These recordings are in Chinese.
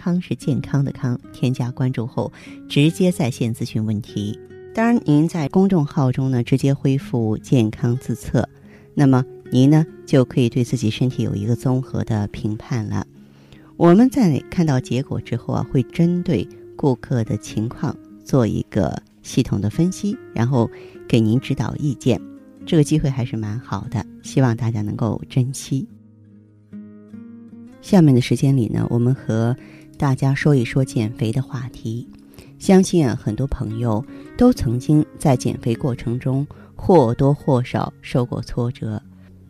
康是健康的康，添加关注后直接在线咨询问题。当然，您在公众号中呢直接恢复健康自测，那么您呢就可以对自己身体有一个综合的评判了。我们在看到结果之后啊，会针对顾客的情况做一个系统的分析，然后给您指导意见。这个机会还是蛮好的，希望大家能够珍惜。下面的时间里呢，我们和大家说一说减肥的话题，相信啊，很多朋友都曾经在减肥过程中或多或少受过挫折。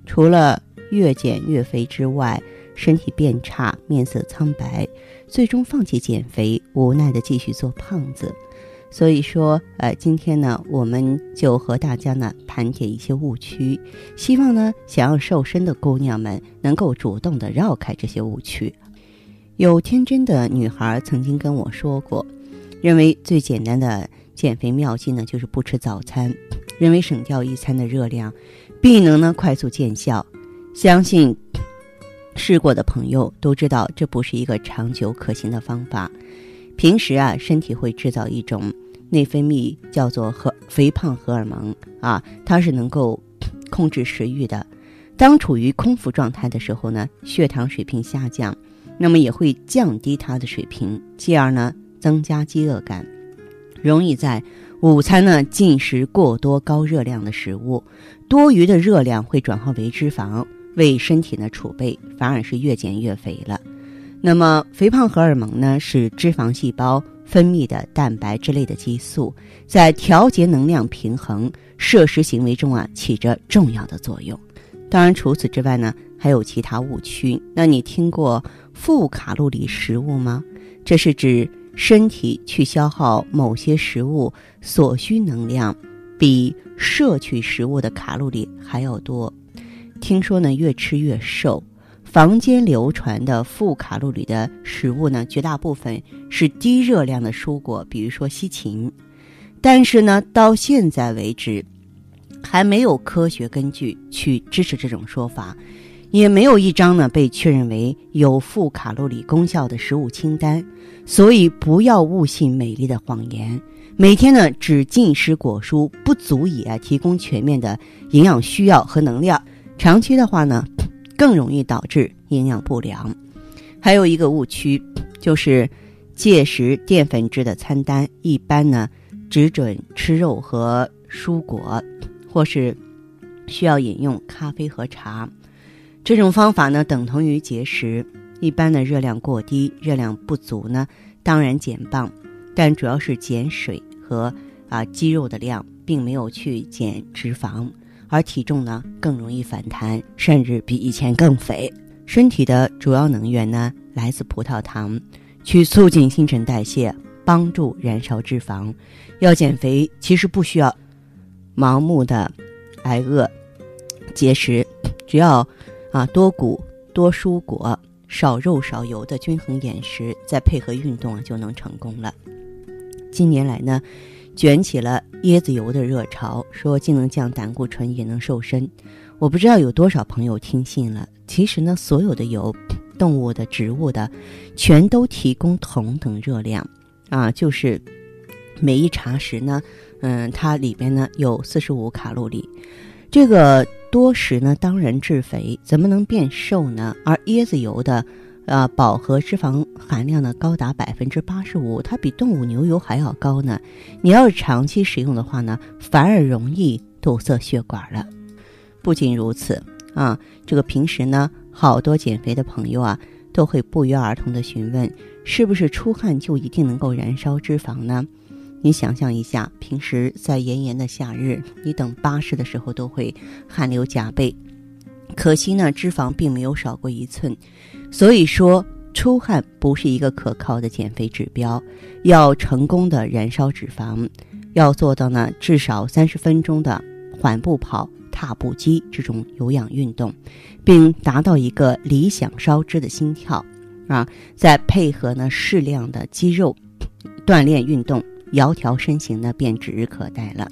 除了越减越肥之外，身体变差、面色苍白，最终放弃减肥，无奈的继续做胖子。所以说，呃，今天呢，我们就和大家呢盘点一些误区，希望呢，想要瘦身的姑娘们能够主动的绕开这些误区。有天真的女孩曾经跟我说过，认为最简单的减肥妙计呢，就是不吃早餐，认为省掉一餐的热量，必能呢快速见效。相信试过的朋友都知道，这不是一个长久可行的方法。平时啊，身体会制造一种内分泌，叫做荷肥胖荷尔蒙啊，它是能够控制食欲的。当处于空腹状态的时候呢，血糖水平下降。那么也会降低它的水平，继而呢增加饥饿感，容易在午餐呢进食过多高热量的食物，多余的热量会转化为脂肪，为身体呢储备，反而是越减越肥了。那么肥胖荷尔蒙呢是脂肪细胞分泌的蛋白质类的激素，在调节能量平衡、摄食行为中啊起着重要的作用。当然除此之外呢还有其他误区。那你听过？负卡路里食物吗？这是指身体去消耗某些食物所需能量，比摄取食物的卡路里还要多。听说呢，越吃越瘦。坊间流传的负卡路里的食物呢，绝大部分是低热量的蔬果，比如说西芹。但是呢，到现在为止，还没有科学根据去支持这种说法。也没有一张呢被确认为有负卡路里功效的食物清单，所以不要误信美丽的谎言。每天呢只进食果蔬不足以啊提供全面的营养需要和能量，长期的话呢 更容易导致营养不良。还有一个误区就是戒食淀粉质的餐单，一般呢只准吃肉和蔬果，或是需要饮用咖啡和茶。这种方法呢，等同于节食。一般的热量过低、热量不足呢，当然减磅，但主要是减水和啊肌肉的量，并没有去减脂肪，而体重呢更容易反弹，甚至比以前更肥。身体的主要能源呢来自葡萄糖，去促进新陈代谢，帮助燃烧脂肪。要减肥，其实不需要盲目的挨饿、节食，只要。啊，多谷多蔬果，少肉少油的均衡饮食，再配合运动啊，就能成功了。近年来呢，卷起了椰子油的热潮，说既能降胆固醇，也能瘦身。我不知道有多少朋友听信了。其实呢，所有的油，动物的、植物的，全都提供同等热量啊，就是每一茶匙呢，嗯，它里边呢有四十五卡路里。这个多食呢，当然致肥，怎么能变瘦呢？而椰子油的，呃，饱和脂肪含量呢高达百分之八十五，它比动物牛油还要高呢。你要是长期食用的话呢，反而容易堵塞血管了。不仅如此啊，这个平时呢，好多减肥的朋友啊，都会不约而同的询问，是不是出汗就一定能够燃烧脂肪呢？你想象一下，平时在炎炎的夏日，你等巴士的时候都会汗流浃背，可惜呢，脂肪并没有少过一寸。所以说，出汗不是一个可靠的减肥指标。要成功的燃烧脂肪，要做到呢至少三十分钟的缓步跑、踏步机这种有氧运动，并达到一个理想烧脂的心跳，啊，再配合呢适量的肌肉锻炼运动，窈窕身形呢便指日可待了。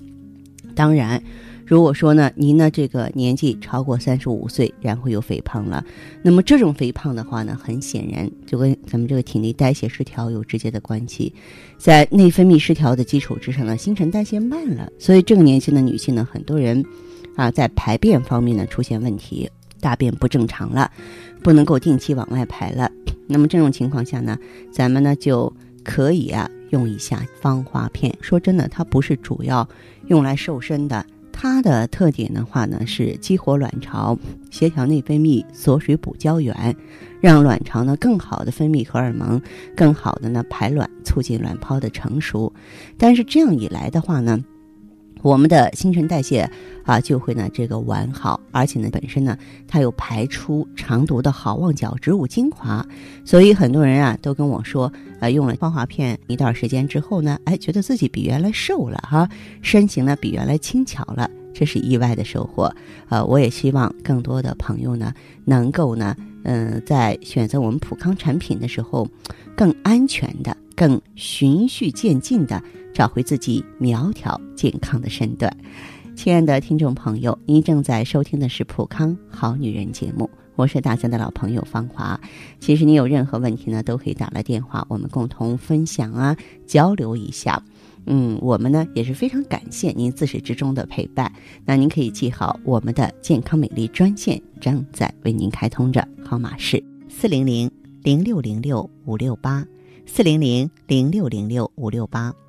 当然。如果说呢，您呢这个年纪超过三十五岁，然后又肥胖了，那么这种肥胖的话呢，很显然就跟咱们这个体内代谢失调有直接的关系，在内分泌失调的基础之上呢，新陈代谢慢了，所以这个年轻的女性呢，很多人啊在排便方面呢出现问题，大便不正常了，不能够定期往外排了。那么这种情况下呢，咱们呢就可以啊用一下芳华片。说真的，它不是主要用来瘦身的。它的特点的话呢，是激活卵巢，协调内分泌，锁水补胶原，让卵巢呢更好的分泌荷尔蒙，更好的呢排卵，促进卵泡的成熟。但是这样一来的话呢，我们的新陈代谢啊就会呢这个完好，而且呢本身呢它又排出肠毒的好望角植物精华，所以很多人啊都跟我说，呃用了芳华片一段时间之后呢，哎觉得自己比原来瘦了哈，身形呢比原来轻巧了。这是意外的收获，呃，我也希望更多的朋友呢，能够呢，嗯，在选择我们普康产品的时候，更安全的、更循序渐进的找回自己苗条健康的身段。亲爱的听众朋友，您正在收听的是普康好女人节目，我是大家的老朋友芳华。其实你有任何问题呢，都可以打来电话，我们共同分享啊，交流一下。嗯，我们呢也是非常感谢您自始至终的陪伴。那您可以记好我们的健康美丽专线正在为您开通着，号码是四零零零六零六五六八，四零零零六零六五六八。